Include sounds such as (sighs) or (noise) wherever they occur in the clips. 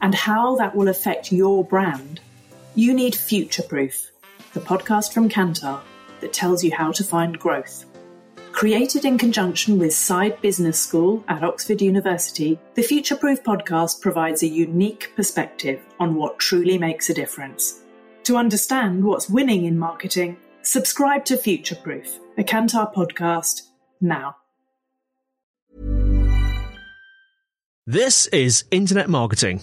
and how that will affect your brand, you need Future Proof, the podcast from Kantar that tells you how to find growth. Created in conjunction with Saïd Business School at Oxford University, the Future Proof podcast provides a unique perspective on what truly makes a difference. To understand what's winning in marketing, subscribe to Future Proof, a Kantar podcast, now. This is Internet Marketing.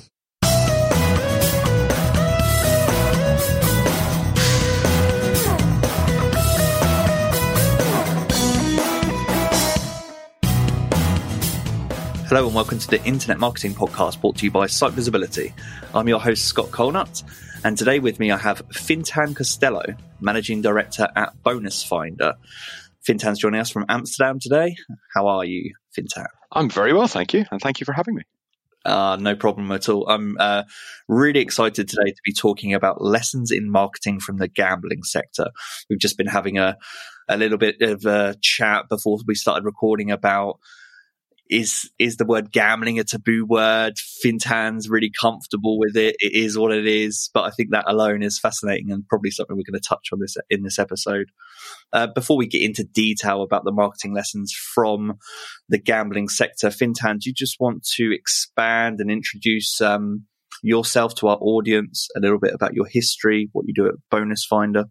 Hello and welcome to the Internet Marketing Podcast brought to you by Site Visibility. I'm your host, Scott Colenutt, and today with me I have Fintan Costello, Managing Director at Bonus Finder. Fintan's joining us from Amsterdam today. How are you, Fintan? I'm very well, thank you, and thank you for having me. Uh, no problem at all. I'm uh, really excited today to be talking about lessons in marketing from the gambling sector. We've just been having a, a little bit of a chat before we started recording about is is the word gambling a taboo word? Fintan's really comfortable with it. It is what it is, but I think that alone is fascinating and probably something we're going to touch on this in this episode. Uh, before we get into detail about the marketing lessons from the gambling sector, Fintan, do you just want to expand and introduce um, yourself to our audience, a little bit about your history, what you do at Bonus Finder?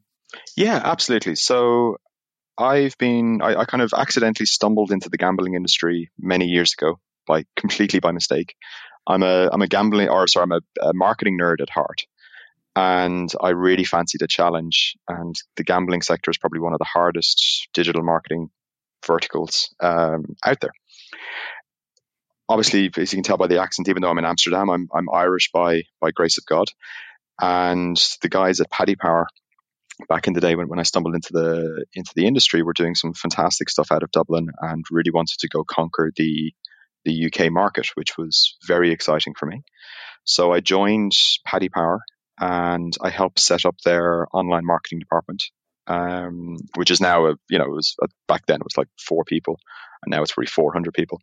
Yeah, absolutely. So I've been, I, I, kind of accidentally stumbled into the gambling industry many years ago by (laughs) completely by mistake. I'm a, I'm a gambling, or sorry, I'm a, a marketing nerd at heart. And I really fancied a challenge. And the gambling sector is probably one of the hardest digital marketing verticals um, out there. Obviously, as you can tell by the accent, even though I'm in Amsterdam, I'm, I'm Irish by, by grace of God. And the guys at Paddy Power back in the day when, when I stumbled into the into the industry, we're doing some fantastic stuff out of Dublin and really wanted to go conquer the the UK market, which was very exciting for me. So I joined Paddy Power and I helped set up their online marketing department, um, which is now a you know it was uh, back then it was like four people, and now it's probably 400 people.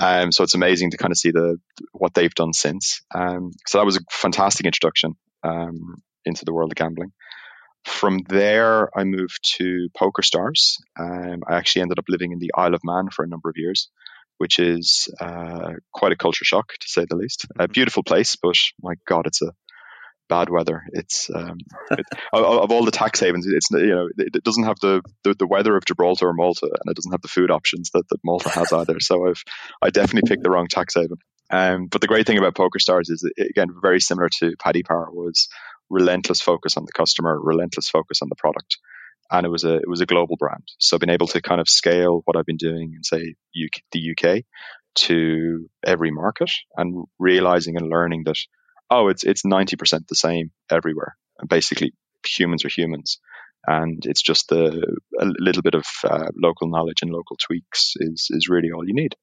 Um, so it's amazing to kind of see the what they've done since. Um, so that was a fantastic introduction um, into the world of gambling. From there, I moved to PokerStars. Um, I actually ended up living in the Isle of Man for a number of years, which is uh, quite a culture shock to say the least. A beautiful place, but my God, it's a bad weather. It's um, it, of all the tax havens, it's you know it doesn't have the, the, the weather of Gibraltar or Malta, and it doesn't have the food options that, that Malta has either. So I've I definitely picked the wrong tax haven. Um, but the great thing about PokerStars is again very similar to Paddy Power was relentless focus on the customer, relentless focus on the product. And it was a it was a global brand. So I've been able to kind of scale what I've been doing in say UK, the UK to every market and realizing and learning that oh it's it's 90% the same everywhere. And basically humans are humans and it's just a, a little bit of uh, local knowledge and local tweaks is is really all you need.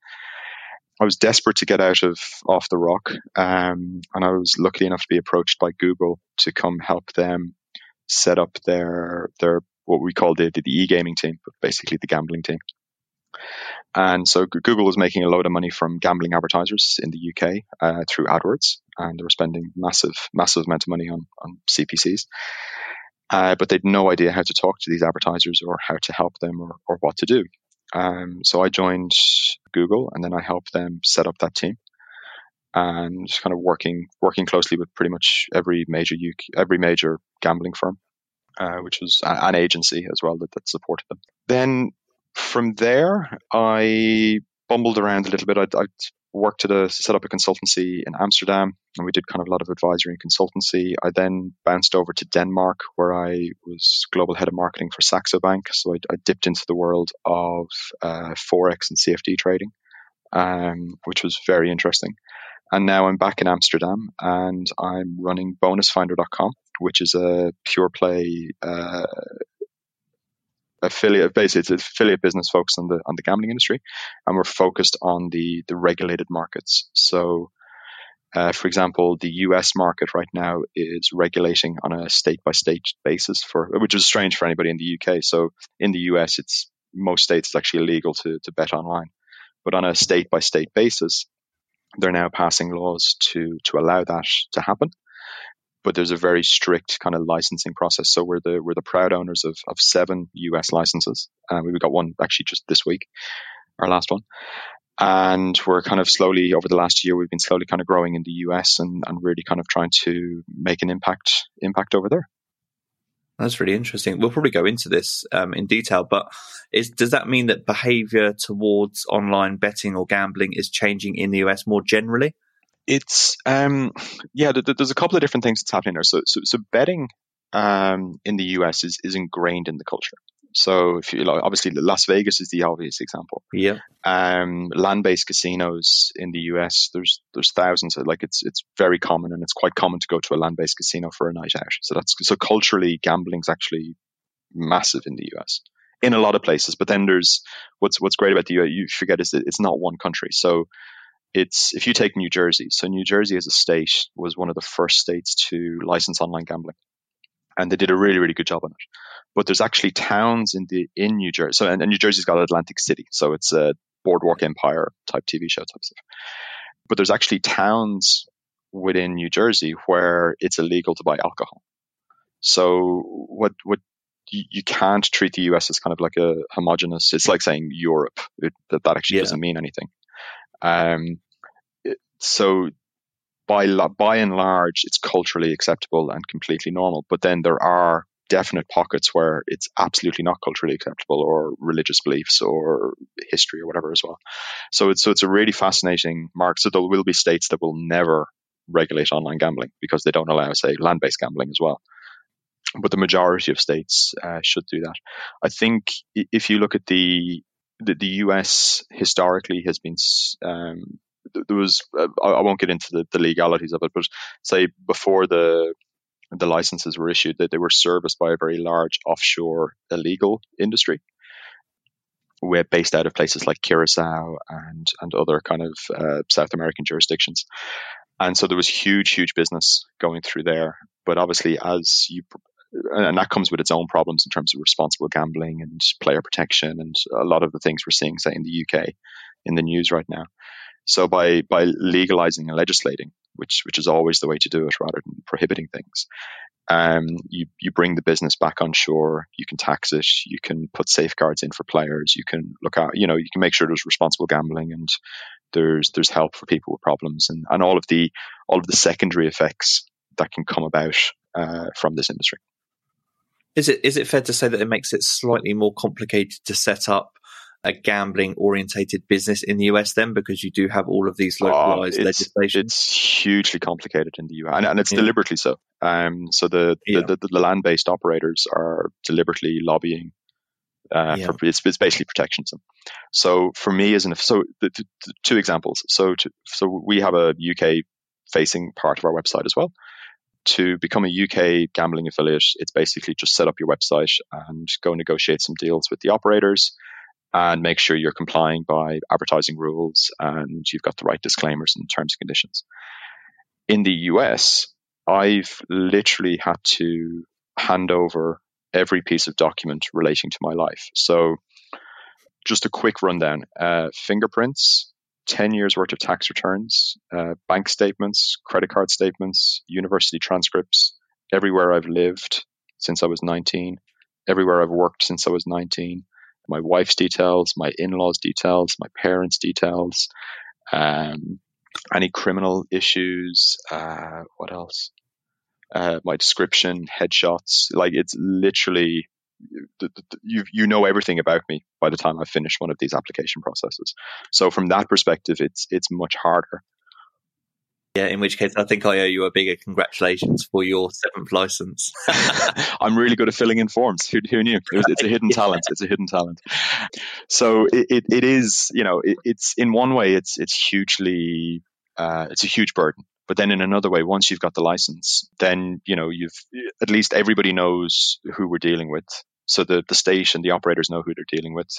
I was desperate to get out of off the rock, um, and I was lucky enough to be approached by Google to come help them set up their their what we call the the, the e-gaming team, but basically the gambling team. And so Google was making a load of money from gambling advertisers in the UK uh, through AdWords, and they were spending massive, massive amount of money on on CPCs. Uh, but they'd no idea how to talk to these advertisers or how to help them or, or what to do. Um, so I joined Google and then I helped them set up that team. and just kind of working working closely with pretty much every major UK, every major gambling firm, uh, which was an agency as well that, that supported them. Then from there, I bumbled around a little bit. I, I worked at a set up a consultancy in Amsterdam, and we did kind of a lot of advisory and consultancy. I then bounced over to Denmark, where I was global head of marketing for Saxo Bank. So I, I dipped into the world of uh, forex and CFD trading, um, which was very interesting. And now I'm back in Amsterdam, and I'm running BonusFinder.com, which is a pure play uh, affiliate basically it's an affiliate business focused on the on the gambling industry and we're focused on the the regulated markets. So uh, for example the US market right now is regulating on a state by state basis for which is strange for anybody in the UK so in the US it's most states it's actually illegal to to bet online. But on a state by state basis they're now passing laws to to allow that to happen but there's a very strict kind of licensing process. So we're the we're the proud owners of of seven US licenses. Uh, we got one actually just this week, our last one. And we're kind of slowly over the last year, we've been slowly kind of growing in the US and, and really kind of trying to make an impact impact over there. That's really interesting. We'll probably go into this um, in detail, but is, does that mean that behavior towards online betting or gambling is changing in the US more generally? It's um, yeah. There's a couple of different things that's happening there. So so, so betting um, in the US is is ingrained in the culture. So if you like, obviously Las Vegas is the obvious example. Yeah. Um, land-based casinos in the US, there's there's thousands. Of, like it's it's very common, and it's quite common to go to a land-based casino for a night out. So that's so culturally, gambling's actually massive in the US in a lot of places. But then there's what's what's great about the US. You forget is that it's not one country. So it's if you take New Jersey, so New Jersey as a state was one of the first states to license online gambling, and they did a really really good job on it. But there's actually towns in the in New Jersey, so and, and New Jersey's got Atlantic City, so it's a Boardwalk Empire type TV show type stuff. But there's actually towns within New Jersey where it's illegal to buy alcohol. So what what you, can't treat the US as kind of like a homogenous. It's like saying Europe. It, that that actually yeah. doesn't mean anything. Um, so by by and large, it's culturally acceptable and completely normal. But then there are definite pockets where it's absolutely not culturally acceptable, or religious beliefs, or history, or whatever as well. So it's so it's a really fascinating mark. So there will be states that will never regulate online gambling because they don't allow, say, land-based gambling as well. But the majority of states uh, should do that. I think if you look at the the, the US historically has been um, there was uh, I won't get into the, the, legalities of it, but say before the the licenses were issued, that they were serviced by a very large offshore illegal industry. We're based out of places like Curacao and and other kind of uh, South American jurisdictions, and so there was huge, huge business going through there. But obviously, as you and that comes with its own problems in terms of responsible gambling and player protection and a lot of the things we're seeing, say, in the UK in the news right now. So by by legalizing and legislating, which which is always the way to do it, rather than prohibiting things, um, you you bring the business back on shore. You can tax it. You can put safeguards in for players. You can look at you know you can make sure there's responsible gambling and there's there's help for people with problems and, and all of the all of the secondary effects that can come about uh, from this industry. Is it is it fair to say that it makes it slightly more complicated to set up a gambling orientated business in the US then because you do have all of these localized oh, it's, legislation? It's hugely complicated in the US and, and it's yeah. deliberately so. Um, so the, yeah. the, the, the land based operators are deliberately lobbying uh, yeah. for it's, it's, basically protectionism. So for me, as an so the, the two examples. So to, so we have a UK facing part of our website as well to become a UK gambling affiliate, it's basically just set up your website and go negotiate some deals with the operators and make sure you're complying by advertising rules and you've got the right disclaimers and terms and conditions. In the US, I've literally had to hand over every piece of document relating to my life. So, just a quick rundown uh, fingerprints, 10 years worth of tax returns, uh, bank statements, credit card statements, university transcripts, everywhere I've lived since I was 19, everywhere I've worked since I was 19, my wife's details, my in laws' details, my parents' details, um, any criminal issues. Uh, what else? Uh, my description, headshots. Like it's literally you you know everything about me by the time I've finished one of these application processes. So from that perspective, it's it's much harder. Yeah, in which case I think I owe you a bigger congratulations for your seventh license. (laughs) I'm really good at filling in forms. Who, who knew? It's a hidden talent. It's a hidden talent. So it, it, it is, you know, it, it's in one way, it's it's hugely, uh, it's a huge burden. But then in another way, once you've got the license, then you know you've at least everybody knows who we're dealing with so the, the state and the operators know who they're dealing with.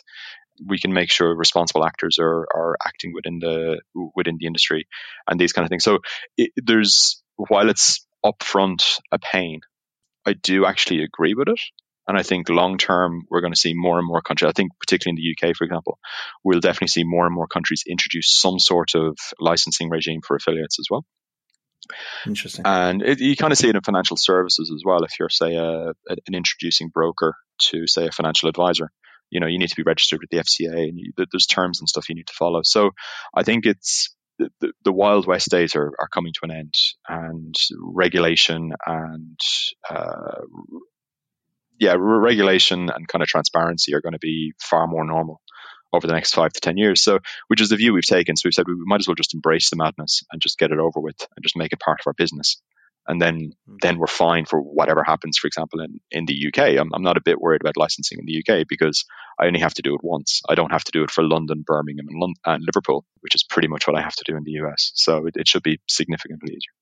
We can make sure responsible actors are, are acting within the within the industry and these kind of things. So it, there's while it's upfront a pain, I do actually agree with it. And I think long term, we're going to see more and more countries. I think, particularly in the UK, for example, we'll definitely see more and more countries introduce some sort of licensing regime for affiliates as well. Interesting. And it, you kind of see it in financial services as well. If you're, say, a, an introducing broker to, say, a financial advisor, you know, you need to be registered with the FCA and you, there's terms and stuff you need to follow. So I think it's the, the, the Wild West days are, are coming to an end and regulation and, uh, yeah, regulation and kind of transparency are going to be far more normal over the next five to 10 years. So, which is the view we've taken. So we've said we might as well just embrace the madness and just get it over with and just make it part of our business. And then, hmm. then we're fine for whatever happens, for example, in, in the UK. I'm, I'm not a bit worried about licensing in the UK because I only have to do it once. I don't have to do it for London, Birmingham, and, London, and Liverpool, which is pretty much what I have to do in the US. So it, it should be significantly easier.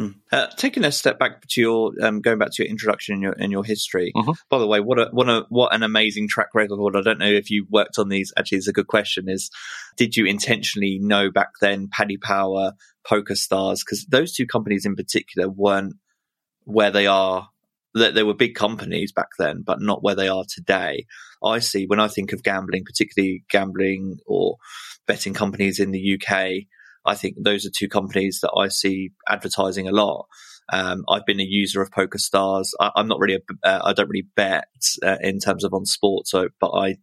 Hmm. Uh, taking a step back to your um, going back to your introduction in your in your history. Mm-hmm. By the way, what a what a what an amazing track record! I don't know if you worked on these. Actually, it's a good question. Is did you intentionally know back then Paddy Power, Poker Stars, because those two companies in particular weren't where they are. That they were big companies back then, but not where they are today. I see when I think of gambling, particularly gambling or betting companies in the UK I think those are two companies that I see advertising a lot. Um, I've been a user of Poker Stars. I, am not really, a, uh, I don't really bet uh, in terms of on sports, So, but I,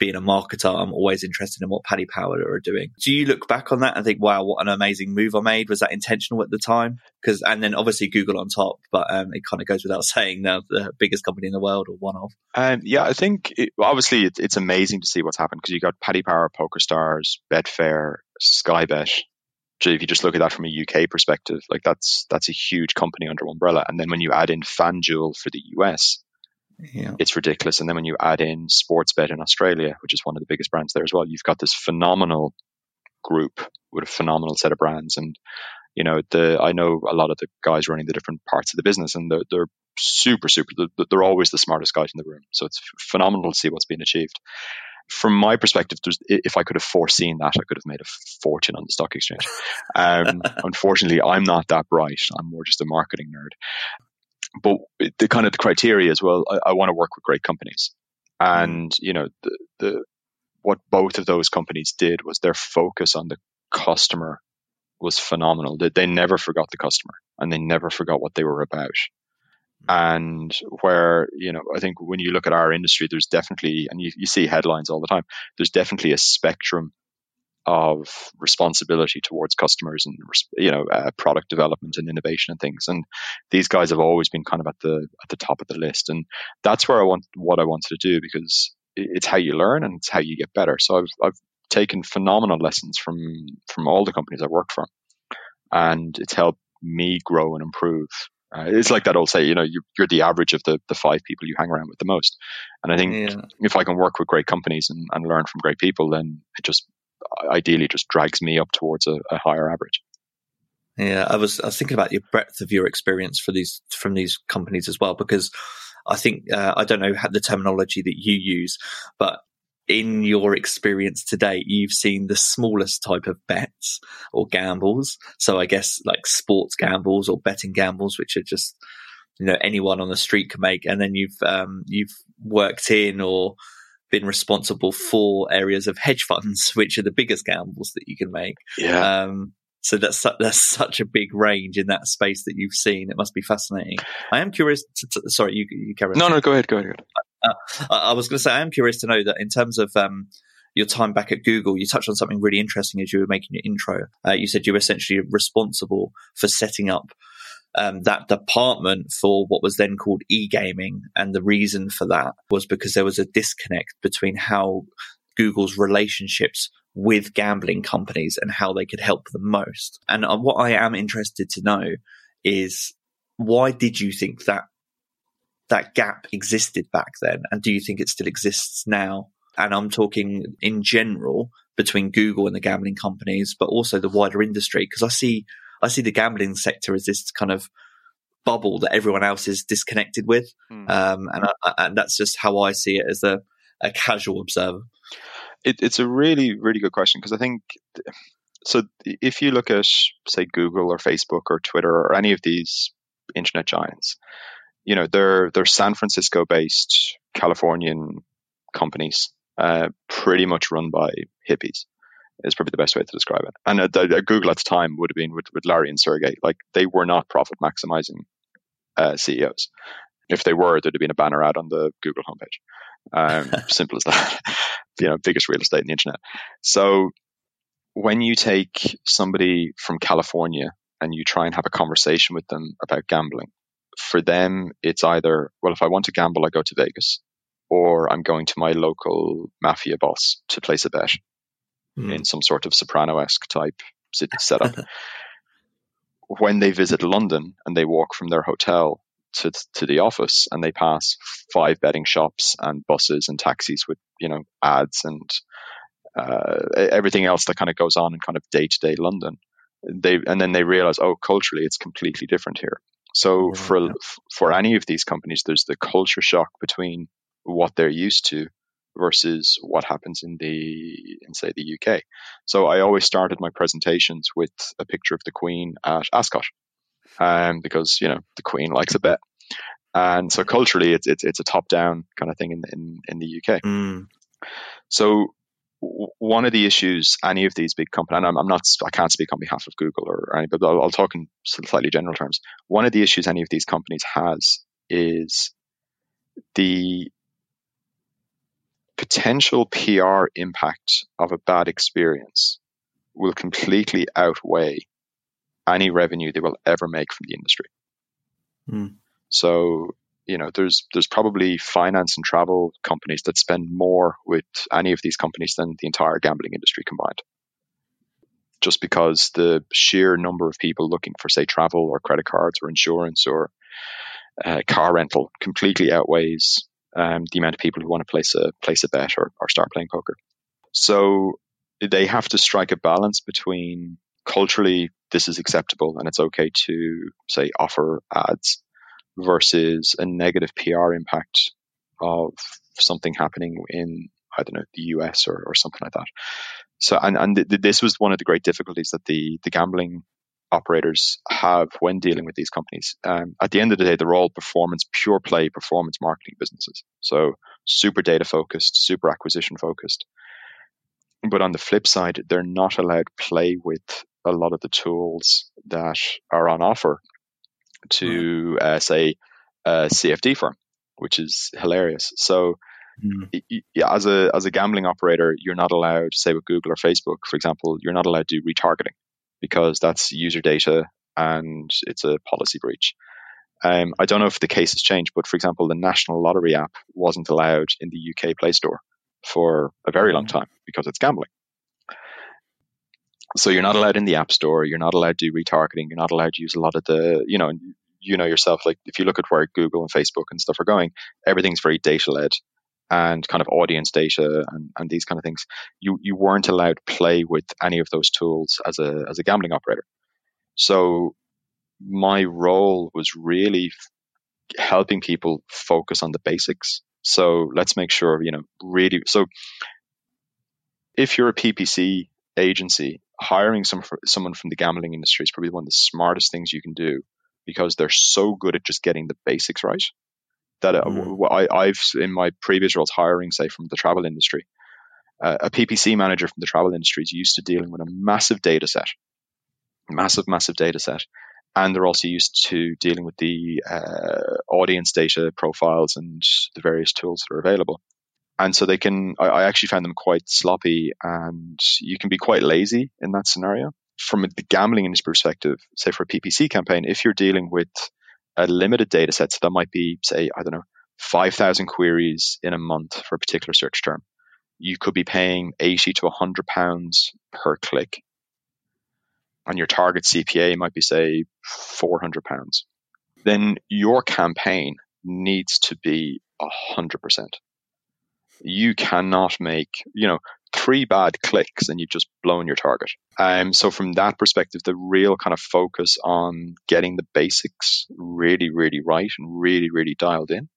being a marketer, I'm always interested in what Paddy Power are doing. Do you look back on that and think, wow, what an amazing move I made? Was that intentional at the time? Because, and then obviously Google on top, but um, it kind of goes without (laughs) saying now the biggest company in the world or one of. Um, yeah, I think it, obviously it, it's amazing to see what's happened because you got Paddy Power, Poker Stars, Betfair, Sky Bet, if you just look at that from a UK perspective, like that's that's a huge company under umbrella. And then when you add in FanDuel for the US, yeah. it's ridiculous. And then when you add in Sportsbet in Australia, which is one of the biggest brands there as well, you've got this phenomenal group with a phenomenal set of brands. And you know, the I know a lot of the guys running the different parts of the business, and they're, they're super, super. They're, they're always the smartest guys in the room. So it's phenomenal to see what's being achieved from my perspective, if I could have foreseen that, I could have made a fortune on the stock exchange. Um, (laughs) unfortunately, I'm not that bright. I'm more just a marketing nerd. But the kind of the criteria as well, I, I want to work with great companies, and you know the the what both of those companies did was their focus on the customer was phenomenal. They, they never forgot the customer, and they never forgot what they were about and where you know i think when you look at our industry there's definitely and you, you see headlines all the time there's definitely a spectrum of responsibility towards customers and you know uh, product development and innovation and things. And these guys have always been kind of at the at the top of the list. And that's where i want what i wanted to do because it's how you learn and it's how you get better. So i've i've taken phenomenal lessons from from all the companies i've worked for. And it's helped me grow and improve uh, it's like that old say, you know, you, are the average of the, the five people you hang around with the most. And I think yeah. if I can work with great companies and, and learn from great people, then it just ideally just drags me up towards a, a higher average. Yeah, I was I was thinking about your breadth of your experience for these from these companies as well because I think uh, I don't know the terminology that you use, but in your experience today, you've seen the smallest type of bets or gambles. So I guess like sports gambles or betting gambles, which are just you know anyone on the street can make, and then you've um, you've worked in or been responsible for areas of hedge funds, (laughs) which are the biggest gambles that you can make. Yeah. Um, so that's su- that's such a big range in that space that you've seen. It must be fascinating. I am curious. To, to, sorry, you you carry. No, no, go ahead, go ahead. Go ahead. Uh, I was going to say, I am curious to know that in terms of um, your time back at Google, you touched on something really interesting as you were making your intro. Uh, you said you were essentially responsible for setting up um, that department for what was then called e-gaming. And the reason for that was because there was a disconnect between how Google's relationships with gambling companies and how they could help them most. And uh, what I am interested to know is why did you think that that gap existed back then? And do you think it still exists now? And I'm talking in general between Google and the gambling companies, but also the wider industry. Because I see I see the gambling sector as this kind of bubble that everyone else is disconnected with, mm. um, and I, and that's just how I see it as a, a casual observer. It, it's a really really good question because I think so. If you look at say Google or Facebook or Twitter or any of these internet giants, you know they're they're San Francisco based Californian companies, uh, pretty much run by hippies is probably the best way to describe it. And at, at Google at the time would have been with, with Larry and Sergey. Like they were not profit maximizing uh, CEOs. If they were, there'd have been a banner ad on the Google homepage. Um, (laughs) simple as that. you know, biggest real estate in the internet. So when you take somebody from California and you try and have a conversation with them about gambling, for them, it's either, well, if I want to gamble, I go to Vegas, or I'm going to my local mafia boss to place a bet mm. in some sort of soprano esque type setup. (laughs) when they visit London and they walk from their hotel to to the office and they pass five betting shops and buses and taxis with you know ads and uh, everything else that kind of goes on in kind of day to day London. They and then they realize, oh, culturally, it's completely different here. So yeah, for yeah. for any of these companies, there's the culture shock between what they're used to versus what happens in the in say the UK. So I always started my presentations with a picture of the Queen at Ascot, um, because you know the Queen likes a bet, and so culturally it's it's, it's a top down kind of thing in in, in the UK. Mm. So one of the issues any of these big companies, and I'm, I'm, not, I can't speak on behalf of Google or, any, but I'll, I'll talk in slightly general terms. One of the issues any of these companies has is the potential PR impact of a bad experience will completely outweigh any revenue they will ever make from the industry. Mm. So, you know, there's there's probably finance and travel companies that spend more with any of these companies than the entire gambling industry combined. Just because the sheer number of people looking for, say, travel or credit cards or insurance or uh, car rental completely outweighs um, the amount of people who want to place a place a bet or, or start playing poker. So they have to strike a balance between culturally this is acceptable and it's okay to say offer ads versus a negative PR impact of something happening in I don't know the US or, or something like that. So and and th- this was one of the great difficulties that the the gambling operators have when dealing with these companies. Um, at the end of the day, they're all performance, pure play performance marketing businesses. So super data focused, super acquisition focused. But on the flip side, they're not allowed play with a lot of the tools that are on offer to, uh, say, a CFD firm, which is hilarious. So, mm. yeah, as a as a gambling operator, you're not allowed, say, with Google or Facebook, for example, you're not allowed to do retargeting because that's user data and it's a policy breach. Um, I don't know if the case has changed, but for example, the National Lottery app wasn't allowed in the UK Play Store for a very long time because it's gambling. So you're not allowed in the App Store. You're not allowed to do retargeting. You're not allowed to use a lot of the, you know, you know yourself. Like if you look at where Google and Facebook and stuff are going, everything's very data led and kind of audience data and, and these kind of things, you, you weren't allowed to play with any of those tools as a, as a gambling operator. So my role was really helping people focus on the basics. So let's make sure, you know, really. So if you're a PPC agency, hiring some, someone from the gambling industry is probably one of the smartest things you can do because they're so good at just getting the basics right that uh, mm. I, have in my previous roles hiring, say from the travel industry, uh, a PPC manager from the travel industry is used to dealing with a massive data set, massive, massive data set. And they're also used to dealing with the uh, audience data profiles and the various tools that are available. And so they can. I, I actually found them quite sloppy, and you can be quite lazy in that scenario. From the gambling industry perspective, say for a PPC campaign, if you're dealing with a limited data set, so that might be, say, I don't know, 5,000 queries in a month for a particular search term, you could be paying 80 to 100 pounds per click. And your target CPA might be, say, 400 pounds. Then your campaign needs to be 100%. You cannot make, you know, three bad clicks and you've just blown your target. Um, so from that perspective, the real kind of focus on getting the basics really, really right and really, really dialed in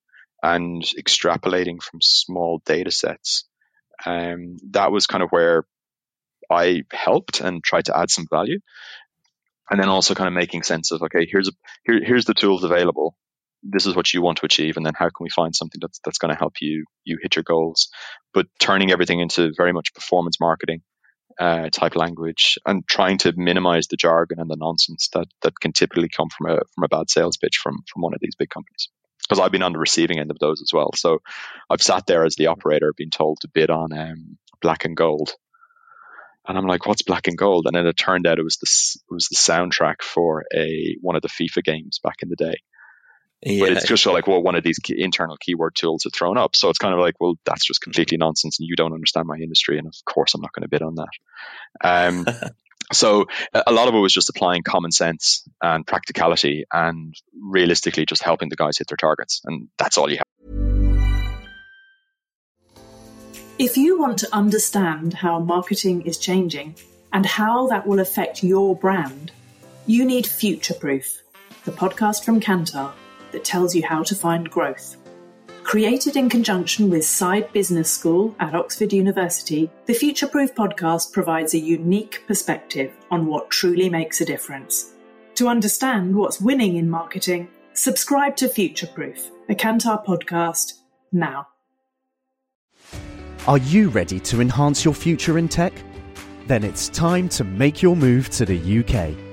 and extrapolating from small data sets. Um, that was kind of where I helped and tried to add some value. And then also kind of making sense of, okay, here's, a, here, here's the tools available this is what you want to achieve and then how can we find something that's that's going to help you you hit your goals but turning everything into very much performance marketing uh, type language and trying to minimize the jargon and the nonsense that that can typically come from a from a bad sales pitch from from one of these big companies because I've been on the receiving end of those as well so I've sat there as the operator being told to bid on um, black and gold and I'm like, what's black and gold? And then it turned out it was the it was the soundtrack for a one of the FIFA games back in the day. Yeah. But it's just like, well, one of these key, internal keyword tools are thrown up. So it's kind of like, well, that's just completely nonsense and you don't understand my industry. And of course, I'm not going to bid on that. Um, (laughs) so a lot of it was just applying common sense and practicality and realistically just helping the guys hit their targets. And that's all you have. If you want to understand how marketing is changing and how that will affect your brand, you need Future Proof, the podcast from Kantar that tells you how to find growth. Created in conjunction with Saïd Business School at Oxford University, the Future Proof podcast provides a unique perspective on what truly makes a difference. To understand what's winning in marketing, subscribe to Future Proof, a Kantar podcast, now. Are you ready to enhance your future in tech? Then it's time to make your move to the UK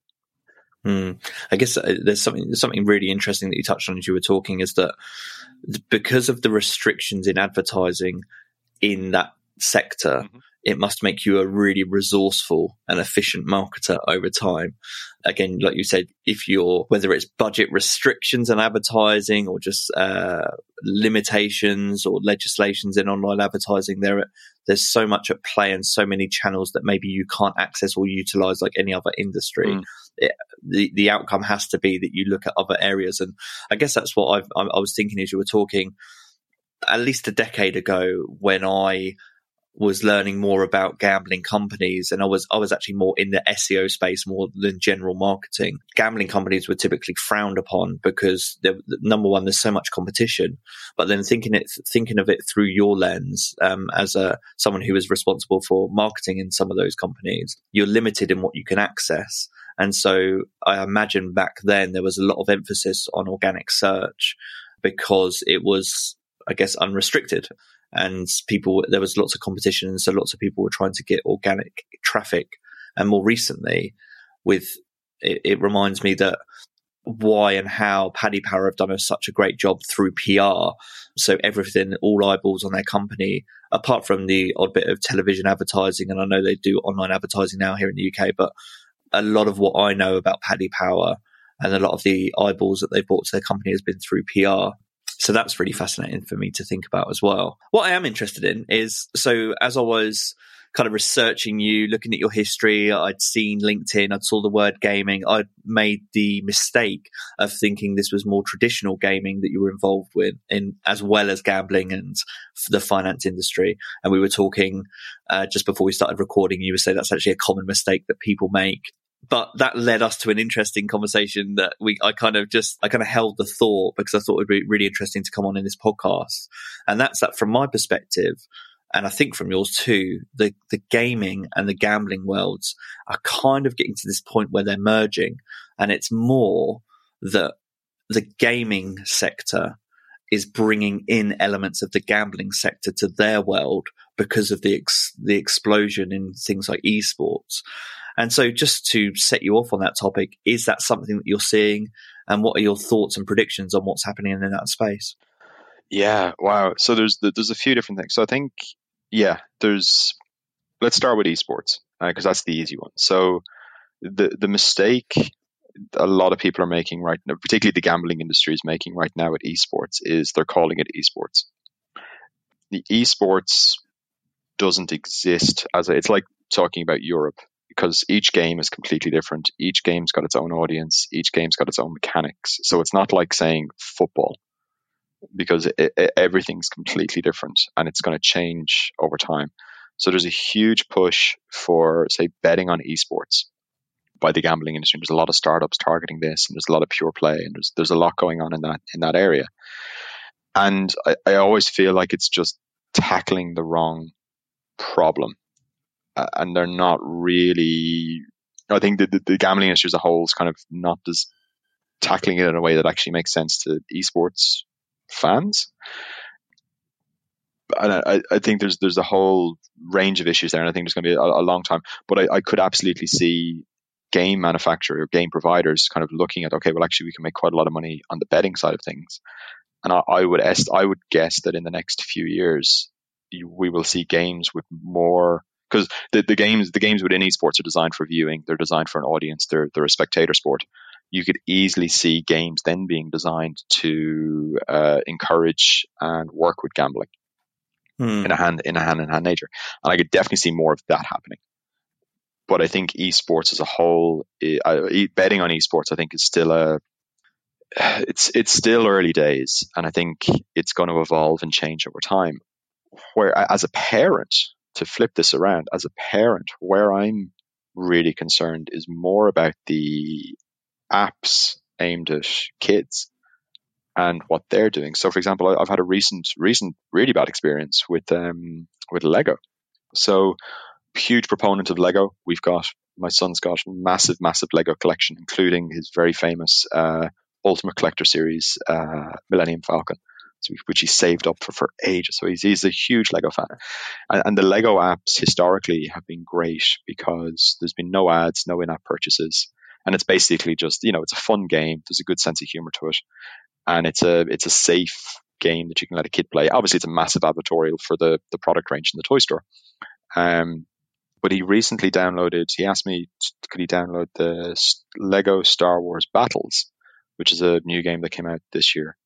Hmm. I guess uh, there's something something really interesting that you touched on as you were talking is that because of the restrictions in advertising in that sector, mm-hmm. It must make you a really resourceful and efficient marketer over time. Again, like you said, if you're whether it's budget restrictions and advertising or just uh, limitations or legislations in online advertising, there there's so much at play and so many channels that maybe you can't access or utilize like any other industry. Mm. It, the the outcome has to be that you look at other areas, and I guess that's what I've, I, I was thinking as you were talking. At least a decade ago, when I was learning more about gambling companies and I was I was actually more in the SEO space more than general marketing. Gambling companies were typically frowned upon because number one there's so much competition, but then thinking it thinking of it through your lens um, as a someone who is responsible for marketing in some of those companies, you're limited in what you can access. And so I imagine back then there was a lot of emphasis on organic search because it was I guess unrestricted and people there was lots of competition and so lots of people were trying to get organic traffic and more recently with it, it reminds me that why and how Paddy Power have done a, such a great job through PR. So everything, all eyeballs on their company, apart from the odd bit of television advertising, and I know they do online advertising now here in the UK, but a lot of what I know about Paddy Power and a lot of the eyeballs that they've brought to their company has been through PR. So that's really fascinating for me to think about as well. What I am interested in is so as I was kind of researching you, looking at your history, I'd seen LinkedIn, I'd saw the word gaming. I'd made the mistake of thinking this was more traditional gaming that you were involved with in as well as gambling and the finance industry. And we were talking uh, just before we started recording. You would say that's actually a common mistake that people make but that led us to an interesting conversation that we I kind of just I kind of held the thought because I thought it would be really interesting to come on in this podcast. And that's that from my perspective, and I think from yours too, the the gaming and the gambling worlds are kind of getting to this point where they're merging. And it's more that the gaming sector is bringing in elements of the gambling sector to their world because of the ex- the explosion in things like esports. And so, just to set you off on that topic, is that something that you're seeing? And what are your thoughts and predictions on what's happening in that space? Yeah, wow. So there's there's a few different things. So I think, yeah, there's. Let's start with esports because uh, that's the easy one. So the the mistake a lot of people are making right now, particularly the gambling industry is making right now at esports, is they're calling it esports. The esports doesn't exist as a, it's like talking about Europe because each game is completely different. Each game's got its own audience. Each game's got its own mechanics. So it's not like saying football because it, it, everything's completely different and it's going to change over time. So there's a huge push for, say, betting on esports by the gambling industry. There's a lot of startups targeting this, and there's a lot of pure play, and there's there's a lot going on in that in that area. And I, I always feel like it's just tackling the wrong problem and they're not really. I think the, the, the gambling industry as a whole is kind of not as tackling it in a way that actually makes sense to esports fans. And I, I think there's there's a whole range of issues there, and I think there's going to be a, a long time. But I, I could absolutely see game manufacturer or game providers kind of looking at okay, well, actually, we can make quite a lot of money on the betting side of things. And I, I would est- I would guess that in the next few years, you, we will see games with more because the, the games the games within esports are designed for viewing. They're designed for an audience. They're they're a spectator sport. You could easily see games then being designed to uh, encourage and work with gambling hmm. in a hand in a hand in hand nature, and I could definitely see more of that happening. But I think esports as a whole, uh, betting on esports, I think is still a (sighs) it's it's still early days, and I think it's going to evolve and change over time. Where as a parent, to flip this around as a parent, where I'm really concerned is more about the apps aimed at kids and what they're doing. So, for example, I've had a recent, recent, really bad experience with um, with Lego. So, huge proponent of Lego. We've got my son's got massive, massive Lego collection, including his very famous uh, Ultimate Collector Series uh, Millennium Falcon which he saved up for for ages. So he's, he's a huge Lego fan. And, and the Lego apps historically have been great because there's been no ads, no in-app purchases. And it's basically just, you know, it's a fun game. There's a good sense of humor to it. And it's a, it's a safe game that you can let a kid play. Obviously, it's a massive advertorial for the, the product range in the toy store. Um, but he recently downloaded, he asked me, could he download the Lego Star Wars Battles, which is a new game that came out this year.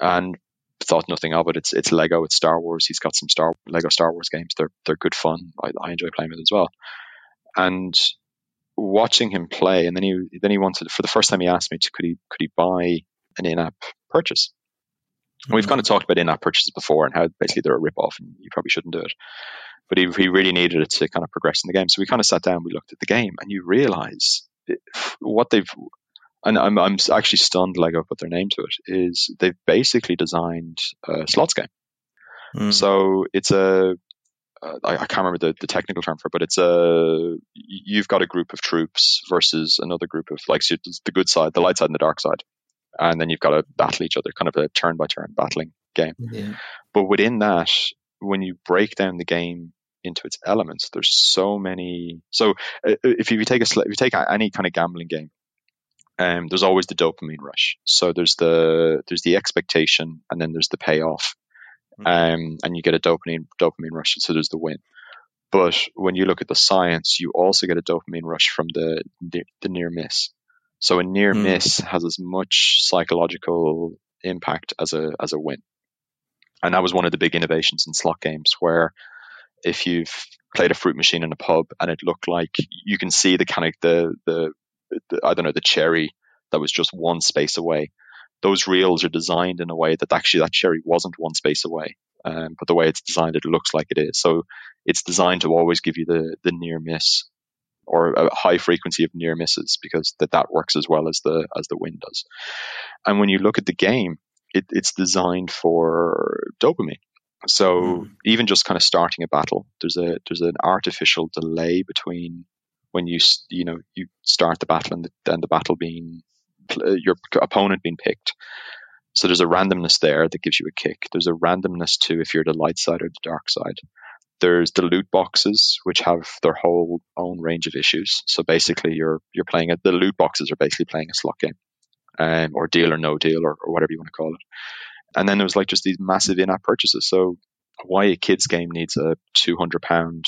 And thought nothing of it. It's it's Lego, it's Star Wars. He's got some Star Lego Star Wars games. They're they're good fun. I, I enjoy playing it as well. And watching him play, and then he then he wanted for the first time he asked me to could he could he buy an in-app purchase. Mm-hmm. We've kind of talked about in-app purchases before and how basically they're a rip-off and you probably shouldn't do it. But he, he really needed it to kind of progress in the game. So we kind of sat down, we looked at the game, and you realize what they've and I'm, I'm actually stunned Lego put their name to it, is they've basically designed a slots game. Mm. So it's a, uh, I, I can't remember the, the technical term for it, but it's a, you've got a group of troops versus another group of, like, so the good side, the light side and the dark side. And then you've got to battle each other, kind of a turn by turn battling game. Yeah. But within that, when you break down the game into its elements, there's so many. So uh, if you take a, if you take any kind of gambling game, um, there's always the dopamine rush. So there's the there's the expectation, and then there's the payoff, mm-hmm. um, and you get a dopamine dopamine rush. So there's the win. But when you look at the science, you also get a dopamine rush from the the, the near miss. So a near mm. miss has as much psychological impact as a as a win. And that was one of the big innovations in slot games, where if you've played a fruit machine in a pub and it looked like you can see the kind of the, the, the I don't know the cherry that was just one space away. Those reels are designed in a way that actually that cherry wasn't one space away, um, but the way it's designed, it looks like it is. So it's designed to always give you the the near miss or a high frequency of near misses because that that works as well as the as the wind does. And when you look at the game, it, it's designed for dopamine. So mm. even just kind of starting a battle, there's a there's an artificial delay between when you you know you start the battle and then the battle being your opponent being picked. So there's a randomness there that gives you a kick. There's a randomness to if you're the light side or the dark side. There's the loot boxes, which have their whole own range of issues. So basically, you're you're playing it. The loot boxes are basically playing a slot game, um, or deal or no deal, or, or whatever you want to call it. And then there was like just these massive in-app purchases. So why a kids game needs a 200 pound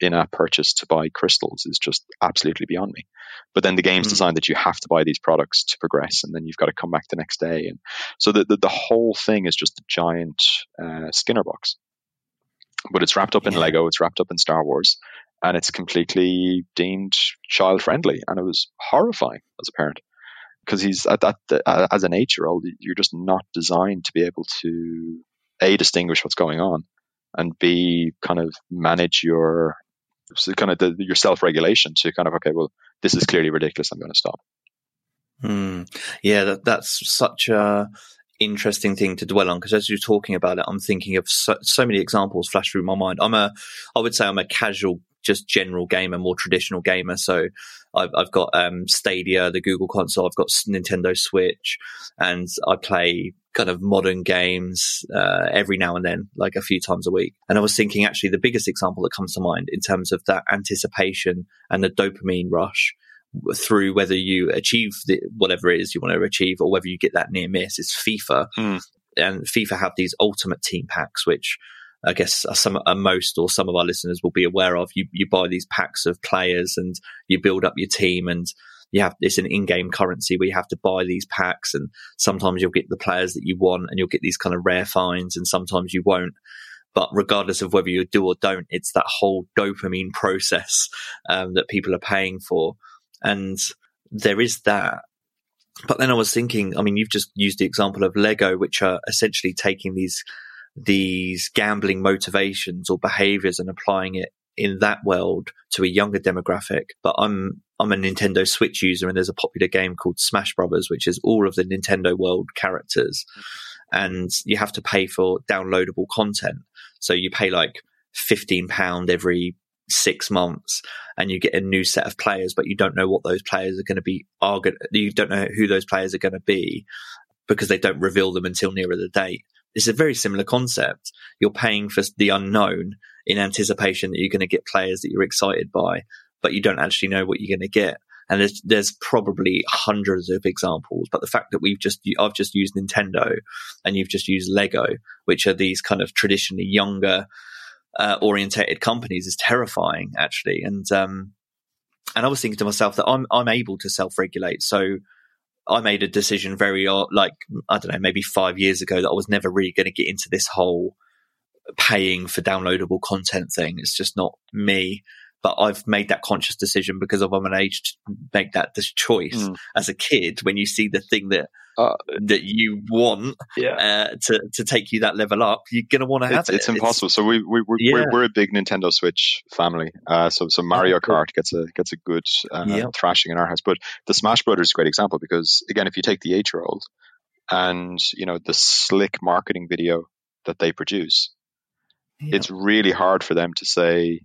in-app purchase to buy crystals is just absolutely beyond me. But then the game's mm. designed that you have to buy these products to progress, and then you've got to come back the next day, and so the the, the whole thing is just a giant uh, Skinner box. But it's wrapped up in yeah. Lego, it's wrapped up in Star Wars, and it's completely deemed child friendly, and it was horrifying as a parent because he's at that uh, as an eight year old, you're just not designed to be able to a distinguish what's going on, and b kind of manage your so kind of the, your self regulation to kind of okay, well, this is clearly ridiculous. I'm going to stop. Hmm. Yeah, that, that's such a interesting thing to dwell on because as you're talking about it, I'm thinking of so, so many examples flash through my mind. I'm a, I would say I'm a casual just general gamer, more traditional gamer. So I've, I've got um, Stadia, the Google console. I've got Nintendo Switch, and I play kind of modern games uh, every now and then, like a few times a week. And I was thinking, actually, the biggest example that comes to mind in terms of that anticipation and the dopamine rush through whether you achieve the, whatever it is you want to achieve or whether you get that near miss is FIFA. Mm. And FIFA have these ultimate team packs, which I guess some are most or some of our listeners will be aware of. You you buy these packs of players and you build up your team and you have it's an in-game currency where you have to buy these packs and sometimes you'll get the players that you want and you'll get these kind of rare finds and sometimes you won't. But regardless of whether you do or don't, it's that whole dopamine process um, that people are paying for, and there is that. But then I was thinking, I mean, you've just used the example of Lego, which are essentially taking these these gambling motivations or behaviors and applying it in that world to a younger demographic. But I'm I'm a Nintendo Switch user, and there's a popular game called Smash Brothers, which is all of the Nintendo World characters, and you have to pay for downloadable content. So you pay like fifteen pound every six months, and you get a new set of players, but you don't know what those players are going to be. Are you don't know who those players are going to be because they don't reveal them until nearer the date. It's a very similar concept. You're paying for the unknown in anticipation that you're going to get players that you're excited by, but you don't actually know what you're going to get. And there's, there's probably hundreds of examples, but the fact that we've just, I've just used Nintendo and you've just used Lego, which are these kind of traditionally younger, uh, orientated companies is terrifying actually. And, um, and I was thinking to myself that I'm, I'm able to self regulate. So I made a decision very uh, like I don't know maybe five years ago that I was never really going to get into this whole paying for downloadable content thing. It's just not me. But I've made that conscious decision because of I'm an age to make that this choice. Mm. As a kid, when you see the thing that uh, that you want yeah. uh, to to take you that level up, you're gonna want to have it's, it. It's impossible. It's, so we we we're, yeah. we're, we're, a big Nintendo Switch family. Uh, so so Mario oh, Kart gets a gets a good uh, yep. thrashing in our house. But the Smash Brothers is a great example because again, if you take the eight year old and you know the slick marketing video that they produce, yep. it's really hard for them to say.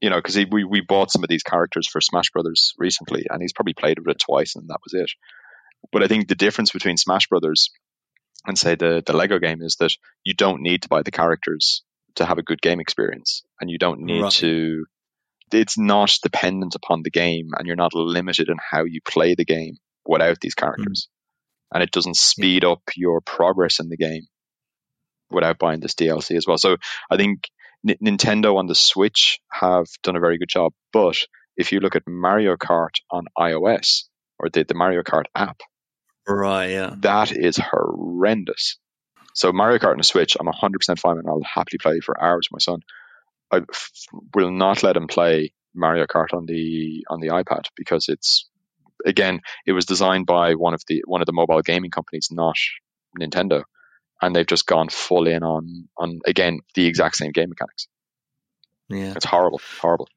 You know, because we we bought some of these characters for Smash Brothers recently, and he's probably played with it twice, and that was it. But I think the difference between Smash Brothers and say the the Lego game is that you don't need to buy the characters to have a good game experience, and you don't need right. to. It's not dependent upon the game, and you're not limited in how you play the game without these characters, mm. and it doesn't speed yeah. up your progress in the game without buying this DLC as well. So I think N- Nintendo on the Switch have done a very good job, but if you look at Mario Kart on iOS or the, the Mario Kart app, Right, yeah. That is horrendous. So Mario Kart on a Switch, I'm 100% fine and I'll happily play for hours with my son. I f- will not let him play Mario Kart on the on the iPad because it's again it was designed by one of the one of the mobile gaming companies, not Nintendo, and they've just gone full in on on again the exact same game mechanics. Yeah, it's horrible, horrible.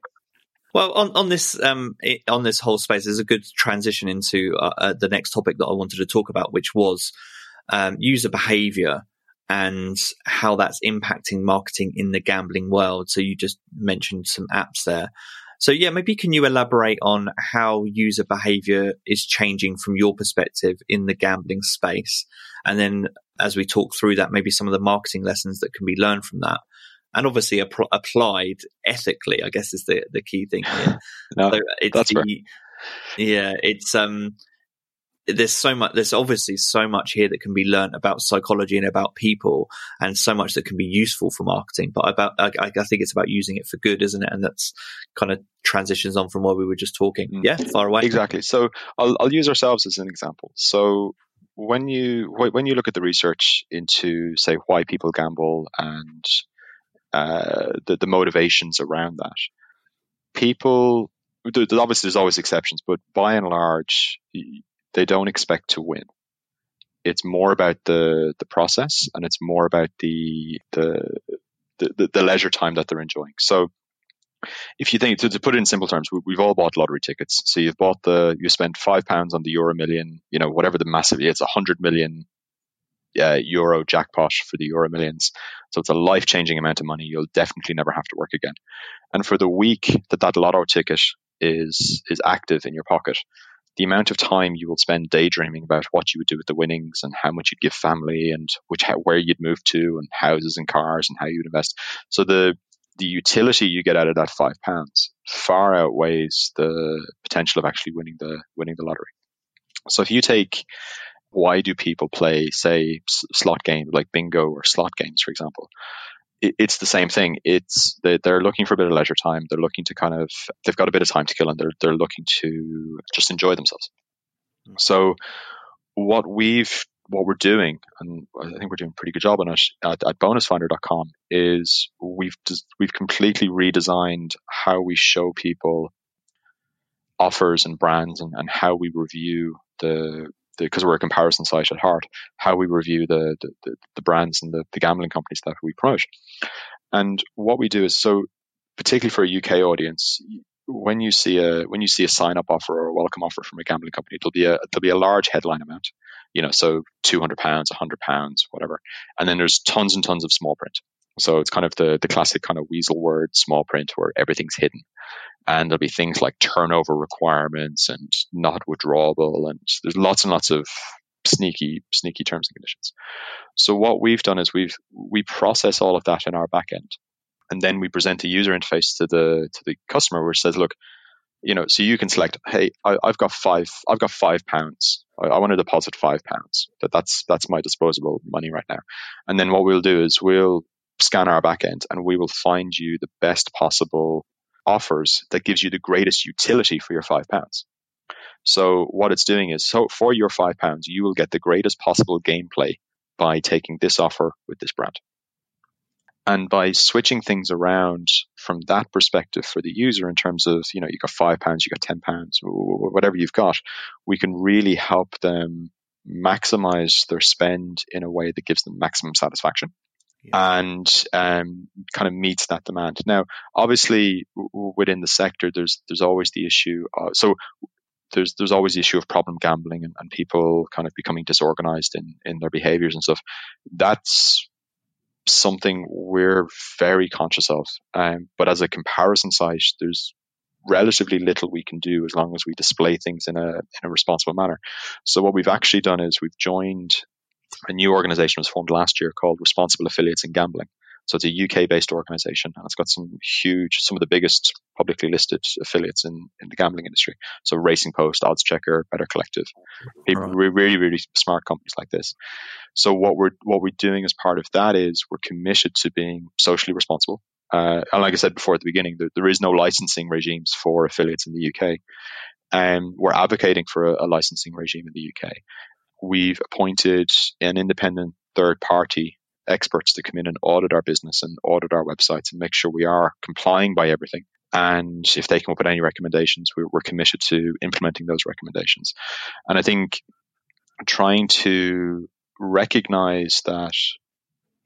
Well, on, on this um, on this whole space, there's a good transition into uh, uh, the next topic that I wanted to talk about, which was um, user behavior and how that's impacting marketing in the gambling world. So you just mentioned some apps there. So yeah, maybe can you elaborate on how user behavior is changing from your perspective in the gambling space? And then as we talk through that, maybe some of the marketing lessons that can be learned from that. And obviously ap- applied ethically, I guess is the, the key thing here. (laughs) no, so it's that's the, right. yeah, it's, um, there's so much there's obviously so much here that can be learned about psychology and about people and so much that can be useful for marketing but about I, I, think it's about using it for good isn't it and that's kind of transitions on from what we were just talking mm. yeah far away exactly so I'll, I'll use ourselves as an example so when you when you look at the research into say why people gamble and uh, the, the motivations around that people obviously there's always exceptions but by and large they don't expect to win. It's more about the the process, and it's more about the the the, the leisure time that they're enjoying. So, if you think to, to put it in simple terms, we, have all bought lottery tickets. So you've bought the you spent five pounds on the Euro Million, you know whatever the massive it's a hundred million uh, euro jackpot for the Euro Millions. So it's a life changing amount of money. You'll definitely never have to work again. And for the week that that lotto ticket is is active in your pocket, the amount of time you will spend daydreaming about what you would do with the winnings and how much you'd give family and which where you'd move to and houses and cars and how you'd invest. So the the utility you get out of that five pounds far outweighs the potential of actually winning the winning the lottery. So if you take why do people play, say, slot games like bingo or slot games, for example? it's the same thing. It's they, they're looking for a bit of leisure time. They're looking to kind of they've got a bit of time to kill, and they're they're looking to just enjoy themselves. Mm. So what we've what we're doing, and I think we're doing a pretty good job on it at, at bonusfinder.com, is we've just, we've completely redesigned how we show people offers and brands and, and how we review the because we're a comparison site at heart, how we review the, the, the brands and the, the gambling companies that we promote. And what we do is so, particularly for a UK audience, when you see a when you see a sign up offer or a welcome offer from a gambling company, it'll be a there'll be a large headline amount, you know, so two hundred pounds, hundred pounds, whatever, and then there's tons and tons of small print. So it's kind of the the classic kind of weasel word small print where everything's hidden. And there'll be things like turnover requirements and not withdrawable and there's lots and lots of sneaky sneaky terms and conditions. So what we've done is we've we process all of that in our backend and then we present a user interface to the to the customer which says look you know so you can select hey I, have got five i've got five pounds. I, I want to deposit five pounds. That that's that's my disposable money right now. And then what we'll do is we'll scan our backend and we will find you the best possible offers that gives you the greatest utility for your five pounds. So what it's doing is, so for your five pounds, you will get the greatest possible gameplay by taking this offer with this brand. And by switching things around from that perspective for the user in terms of, you know, you got five pounds, you got 10 pounds, whatever you've got, we can really help them maximize their spend in a way that gives them maximum satisfaction and um, kind of meets that demand. Now, obviously, w- within the sector, there's there's always the issue. so there's there's always the issue of problem gambling and, and people kind of becoming disorganized in in their behaviors and stuff. That's something we're very conscious of. Um, but as a comparison site, there's relatively little we can do as long as we display things in a in a responsible manner. So what we've actually done is we've joined a new organization was formed last year called Responsible Affiliates in Gambling. So it's a UK based organization and it's got some huge, some of the biggest publicly listed affiliates in, in the gambling industry. So Racing Post, Oddschecker, Better Collective, people, right. really, really smart companies like this. So what we're, what we're doing as part of that is we're committed to being socially responsible. Uh, and like I said before at the beginning, there, there is no licensing regimes for affiliates in the UK. And um, we're advocating for a, a licensing regime in the UK we've appointed an independent third party experts to come in and audit our business and audit our websites and make sure we are complying by everything. And if they come up with any recommendations, we're, we're committed to implementing those recommendations. And I think trying to recognize that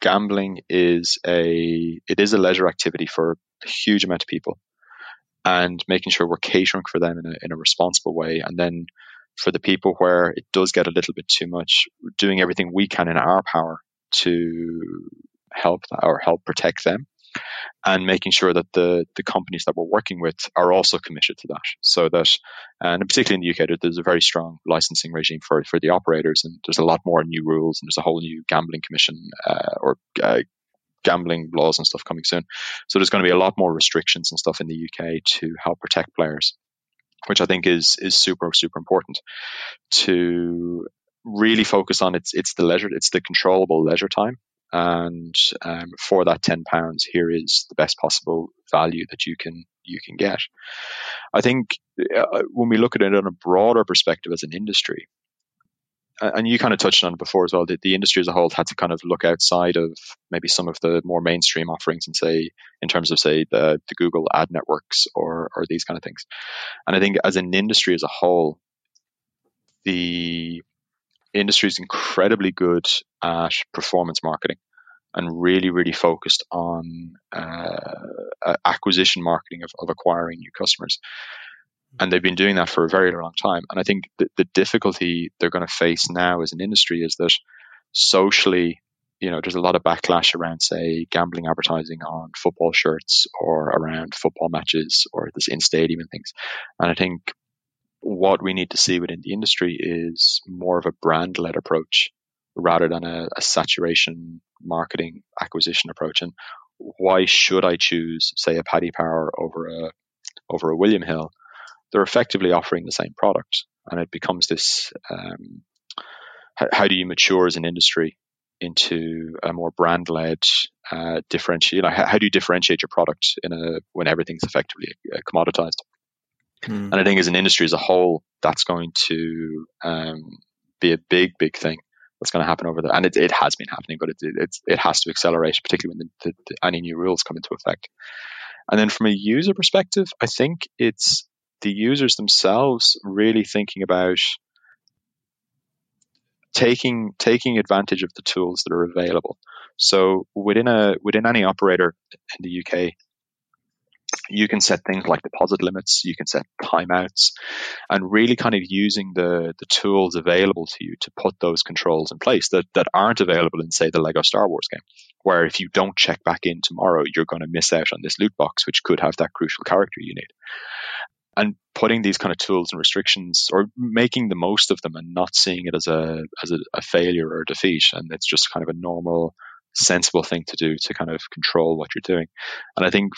gambling is a it is a leisure activity for a huge amount of people and making sure we're catering for them in a, in a responsible way and then for the people where it does get a little bit too much doing everything we can in our power to help or help protect them and making sure that the the companies that we're working with are also committed to that. So that and particularly in the UK there's a very strong licensing regime for for the operators and there's a lot more new rules and there's a whole new gambling commission uh, or uh, gambling laws and stuff coming soon. So there's going to be a lot more restrictions and stuff in the UK to help protect players which I think is is super super important to really focus on it's it's the leisure it's the controllable leisure time. And um, for that 10 pounds here is the best possible value that you can you can get. I think uh, when we look at it on a broader perspective as an industry and you kind of touched on it before as well that the industry as a whole had to kind of look outside of maybe some of the more mainstream offerings and say in terms of say the, the google ad networks or or these kind of things and i think as an industry as a whole the industry is incredibly good at performance marketing and really, really focused on uh, acquisition marketing of, of acquiring new customers. And they've been doing that for a very long time. And I think the, the difficulty they're going to face now as an industry is that socially, you know, there's a lot of backlash around, say, gambling advertising on football shirts or around football matches or this in stadium and things. And I think what we need to see within the industry is more of a brand led approach rather than a, a, saturation marketing acquisition approach. And why should I choose, say, a Paddy Power over a over a William Hill? They're effectively offering the same product, and it becomes this: um, how, how, do you mature as an industry into a more brand led uh, differentiate? You know, how, how, do you differentiate your product in a when everything's effectively uh, commoditized? Mm. And I think as an industry as a whole, that's going to um, be a big, big thing that's going to happen over there. And it, it has been happening, but it, it, it has to accelerate, particularly when the, the, any new rules come into effect. And then from a user perspective, I think it's the users themselves really thinking about taking taking advantage of the tools that are available. So within a within any operator in the UK, you can set things like deposit limits, you can set timeouts, and really kind of using the, the tools available to you to put those controls in place that, that aren't available in, say, the Lego Star Wars game, where if you don't check back in tomorrow, you're going to miss out on this loot box, which could have that crucial character you need. And putting these kind of tools and restrictions or making the most of them and not seeing it as a as a, a failure or a defeat and it's just kind of a normal sensible thing to do to kind of control what you're doing. And I think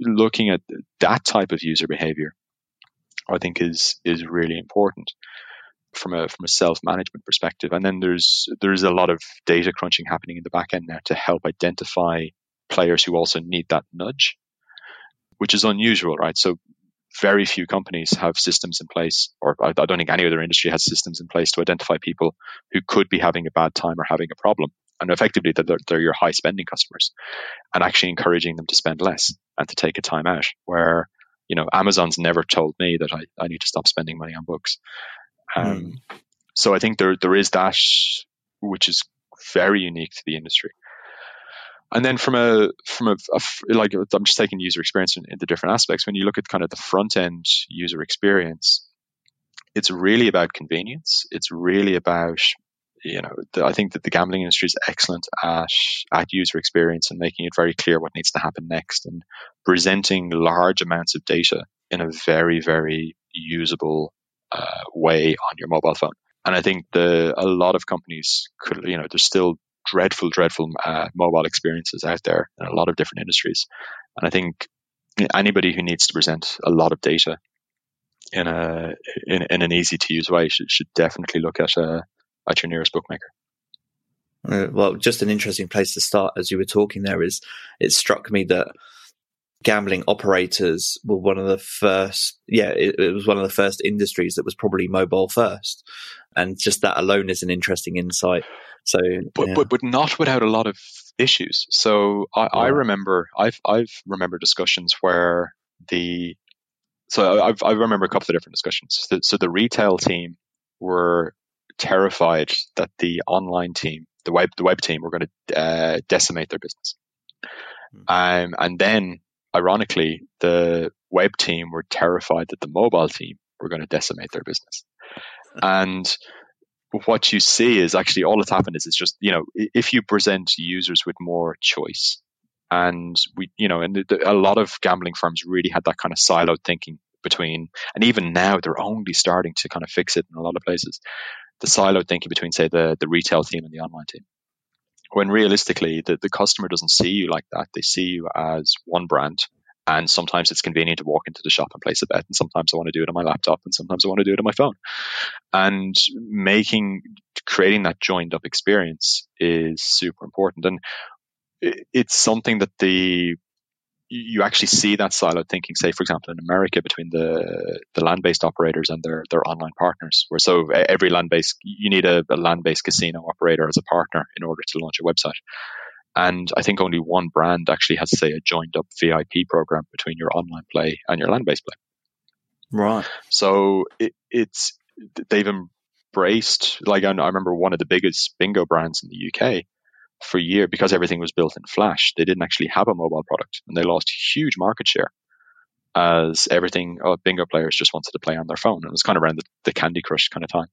looking at that type of user behavior, I think is is really important from a from a self management perspective. And then there's there's a lot of data crunching happening in the back end now to help identify players who also need that nudge, which is unusual, right? So very few companies have systems in place, or I, don't think any other industry has systems in place to identify people who could be having a bad time or having a problem. And effectively they're, they're your high spending customers and actually encouraging them to spend less and to take a time out where you know amazon's never told me that i, I need to stop spending money on books. Um, mm. so i think there there is that which is very unique to the industry and then from a from a, a like i'm just taking user experience in, in the different aspects when you look at kind of the front end user experience it's really about convenience it's really about you know, the, I think that the gambling industry is excellent at at user experience and making it very clear what needs to happen next and presenting large amounts of data in a very very usable uh, way on your mobile phone. And I think the a lot of companies could, you know, there's still dreadful, dreadful uh, mobile experiences out there in a lot of different industries. And I think anybody who needs to present a lot of data in a in, in an easy to use way should, should definitely look at uh, at your nearest bookmaker. Uh, well, just an interesting place to start as you were talking there is it struck me that gambling operators were one of the first. Yeah, it, it was one of the first industries that was probably mobile first, and just that alone is an interesting insight. So, but yeah. but, but not without a lot of issues. So I, I remember I've I've remember discussions where the so I've, I remember a couple of different discussions. So, so the retail team were terrified that the online team, the web the web team, were going to uh, decimate their business. Um, and then, ironically, the web team were terrified that the mobile team were going to decimate their business. (laughs) And what you see is actually all that's happened is it's just you know if you present users with more choice and we you know and the, a lot of gambling firms really had that kind of siloed thinking between and even now they're only starting to kind of fix it in a lot of places the siloed thinking between say the the retail team and the online team when realistically the, the customer doesn't see you like that. They see you as one brand and sometimes it's convenient to walk into the shop and place a bet and sometimes i want to do it on my laptop and sometimes i want to do it on my phone. And making creating that joined up experience is super important. And it's something that the you actually see that siloed thinking, say, for example, in America between the the land based operators and their their online partners. Where so every land based you need a, a land based casino operator as a partner in order to launch a website. And I think only one brand actually has, say, a joined up VIP program between your online play and your land based play. Right. So it, it's they've embraced like I, I remember one of the biggest bingo brands in the UK for a year because everything was built in Flash. They didn't actually have a mobile product, and they lost huge market share as everything uh, bingo players just wanted to play on their phone. And it was kind of around the, the Candy Crush kind of time.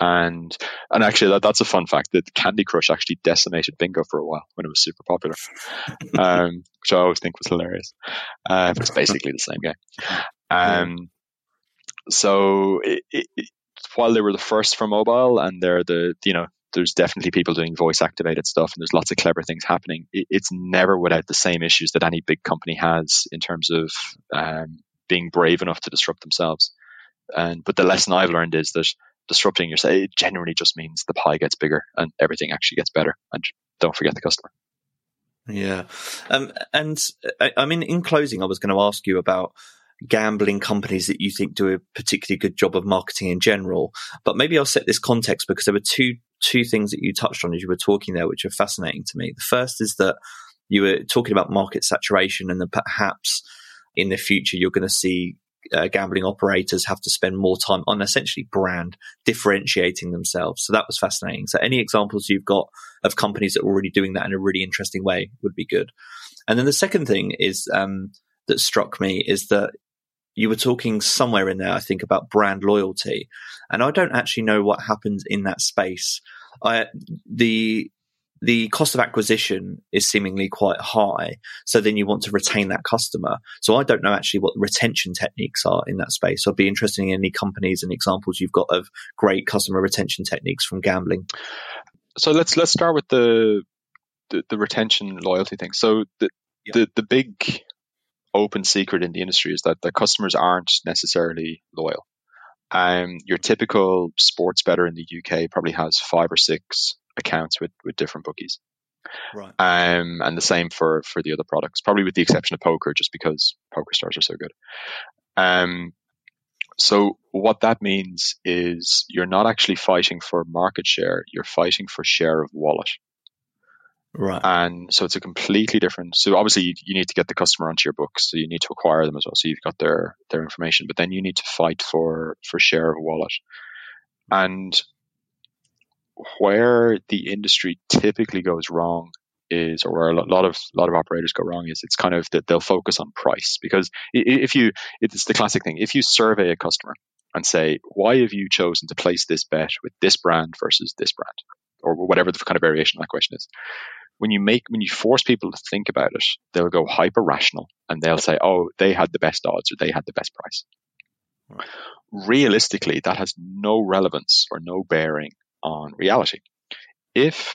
And and actually that, that's a fun fact that Candy Crush actually decimated bingo for a while when it was super popular, (laughs) um, which I always think was hilarious. Uh, it's basically the same game. Um, so it, it, while they were the first for mobile and they're the you know there's definitely people doing voice activated stuff and there's lots of clever things happening. it's never without the same issues that any big company has in terms of um, being brave enough to disrupt themselves. And but the lesson I've learned is that disrupting yourself it generally just means the pie gets bigger and everything actually gets better. And don't forget the customer. Yeah, um, and I, I mean, in closing, I was going to ask you about gambling companies that you think do a particularly good job of marketing in general. But maybe I'll set this context because there were two two things that you touched on as you were talking there, which are fascinating to me. The first is that you were talking about market saturation and that perhaps in the future you're going to see uh, gambling operators have to spend more time on essentially brand differentiating themselves. So that was fascinating. So any examples you've got of companies that are already doing that in a really interesting way would be good. And then the second thing is um, that struck me is that you were talking somewhere in there, I think, about brand loyalty, and I don't actually know what happens in that space. I, the the cost of acquisition is seemingly quite high. So then you want to retain that customer. So I don't know actually what the retention techniques are in that space. So I'd be interested in any companies and examples you've got of great customer retention techniques from gambling. So let's let's start with the the, the retention loyalty thing. So the, yeah. the the big open secret in the industry is that the customers aren't necessarily loyal. Um, your typical sports bettor in the UK probably has five or six accounts with, with different bookies. Right. Um, and the same for, for the other products, probably with the exception of poker, just because PokerStars are so good. Um, so what that means is you're not actually fighting for market share, you're fighting for share of wallet. Right. And so it's a completely different. So obviously you, need to get the customer onto your books. So you need to acquire them as well. So you've got their their information, but then you need to fight for for share of wallet. And where the industry typically goes wrong is, or where a lot of a lot of operators go wrong is, it's kind of that they'll focus on price because if you, it's the classic thing. If you survey a customer and say, why have you chosen to place this bet with this brand versus this brand, or whatever the kind of variation of that question is, when you make when you force people to think about it, they'll go hyper rational and they'll say, "Oh, they had the best odds or they had the best price." Realistically, that has no relevance or no bearing on reality. If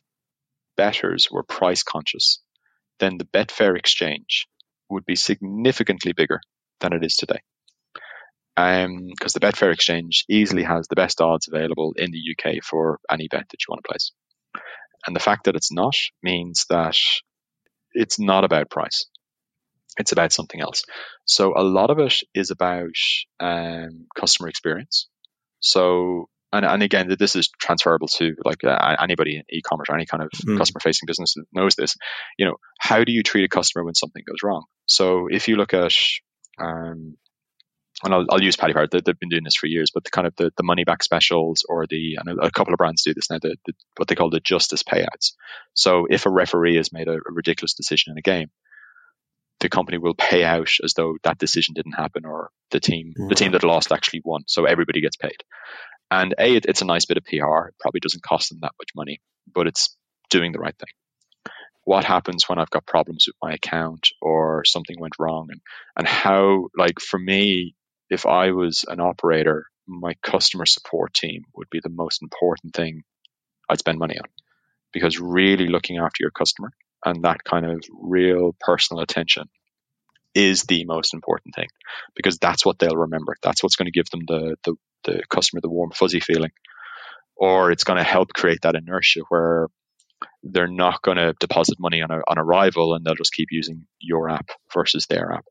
bettors were price conscious, then the Betfair exchange would be significantly bigger than it is today. Because um, the Betfair exchange easily has the best odds available in the UK for any bet that you want to place. And the fact that it's not means that it's not about price. It's about something else. So a lot of it is about um, customer experience. So and, and again, this is transferable to like uh, anybody in e-commerce or any kind of mm. customer-facing business knows this. You know, how do you treat a customer when something goes wrong? So if you look at um, and I'll, I'll use Paddy Power. They, have been doing this for years, but the kind of the, the money back specials or the and a, a couple of brands do this now. The, the, what they call the justice payouts. So if a referee has made a, a ridiculous decision in a game, the company will pay out as though that decision didn't happen or the team the team that lost actually won. So everybody gets paid. And a it, it's a nice bit of PR. It probably doesn't cost them that much money, but it's doing the right thing. What happens when I've got problems with my account or something went wrong and and how like for me if I was an operator, my customer support team would be the most important thing I'd spend money on because really looking after your customer and that kind of real personal attention is the most important thing because that's what they'll remember. That's what's going to give them the, the, the customer the warm, fuzzy feeling. Or it's going to help create that inertia where they're not going to deposit money on a, on a rival and they'll just keep using your app versus their app.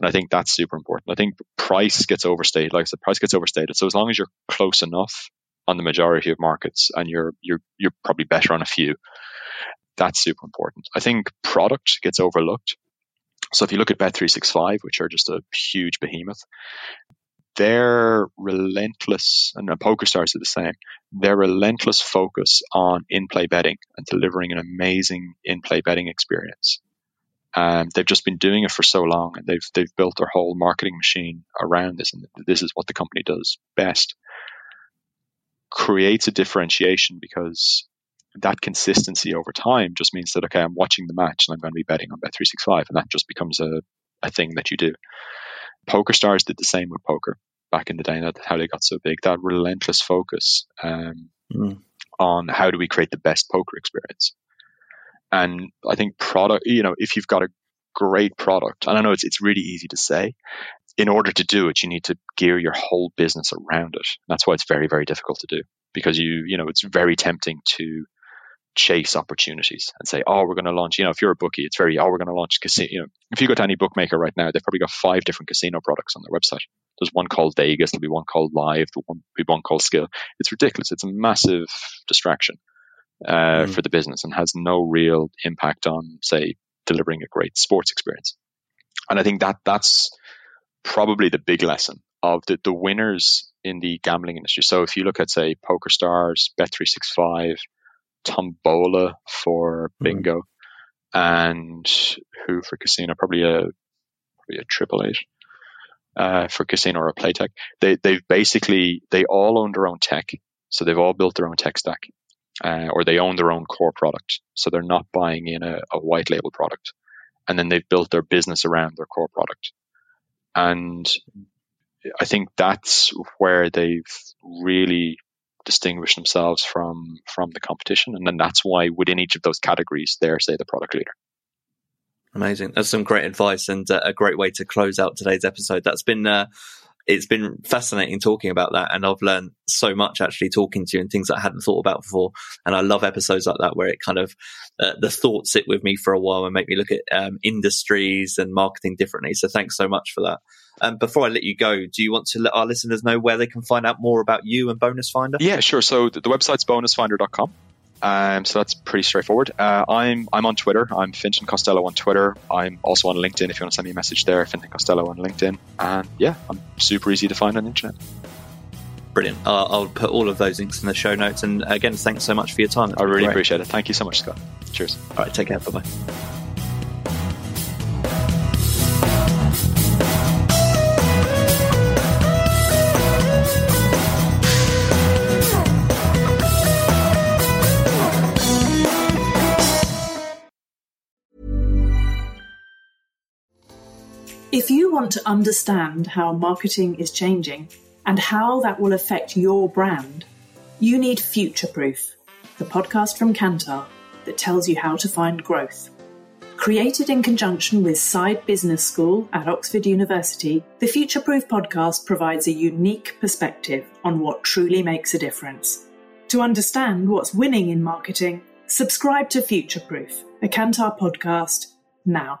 And I think that's super important. I think price gets overstated. Like I said, price gets overstated. So as long as you're close enough on the majority of markets and you're, you're, you're probably better on a few, that's super important. I think product gets overlooked. So if you look at Bet365, which are just a huge behemoth, their relentless, and PokerStars are the same, their relentless focus on in-play betting and delivering an amazing in-play betting experience. Um, they've just been doing it for so long, and they've they've built their whole marketing machine around this, and this is what the company does best. Creates a differentiation because that consistency over time just means that okay, I'm watching the match and I'm going to be betting on Bet365, and that just becomes a a thing that you do. PokerStars did the same with poker back in the day. That how they got so big. That relentless focus um, mm. on how do we create the best poker experience. And I think product, you know, if you've got a great product, and I know it's it's really easy to say. In order to do it, you need to gear your whole business around it. And that's why it's very, very difficult to do because you, you know, it's very tempting to chase opportunities and say, oh, we're going to launch, you know, if you're a bookie, it's very, oh, we're going to launch casino. You know, if you go to any bookmaker right now, they've probably got five different casino products on their website. There's one called Vegas, there'll be one called Live, there'll be one called Skill. It's ridiculous. It's a massive distraction uh, mm. for the business and has no real impact on, say, delivering a great sports experience. And I think that that's probably the big lesson of the, the winners in the gambling industry. So if you look at, say, PokerStars, Bet365, Tombola for hmm. bingo, mm. and who for casino? Probably a probably a triple eight. Uh, for casino or Playtech, they they've basically they all own their own tech, so they've all built their own tech stack, uh, or they own their own core product, so they're not buying in a, a white label product, and then they've built their business around their core product, and I think that's where they've really distinguish themselves from from the competition, and then that's why within each of those categories, they're say the product leader. Amazing. That's some great advice and uh, a great way to close out today's episode. That's been uh, it's been fascinating talking about that, and I've learned so much actually talking to you and things I hadn't thought about before. And I love episodes like that where it kind of uh, the thoughts sit with me for a while and make me look at um, industries and marketing differently. So thanks so much for that. Um, before I let you go, do you want to let our listeners know where they can find out more about you and Bonus Finder? Yeah, sure. So the, the website's bonusfinder.com. Um, so that's pretty straightforward. Uh, I'm I'm on Twitter. I'm Fintan Costello on Twitter. I'm also on LinkedIn. If you want to send me a message there, Fintan Costello on LinkedIn. And yeah, I'm super easy to find on the internet. Brilliant. Uh, I'll put all of those links in the show notes. And again, thanks so much for your time. I really great. appreciate it. Thank you so much, Scott. Cheers. All right, take care. Bye bye. If you want to understand how marketing is changing and how that will affect your brand, you need Future Proof, the podcast from Kantar that tells you how to find growth. Created in conjunction with Saïd Business School at Oxford University, the Future Proof podcast provides a unique perspective on what truly makes a difference. To understand what's winning in marketing, subscribe to Future Proof, a Kantar podcast, now.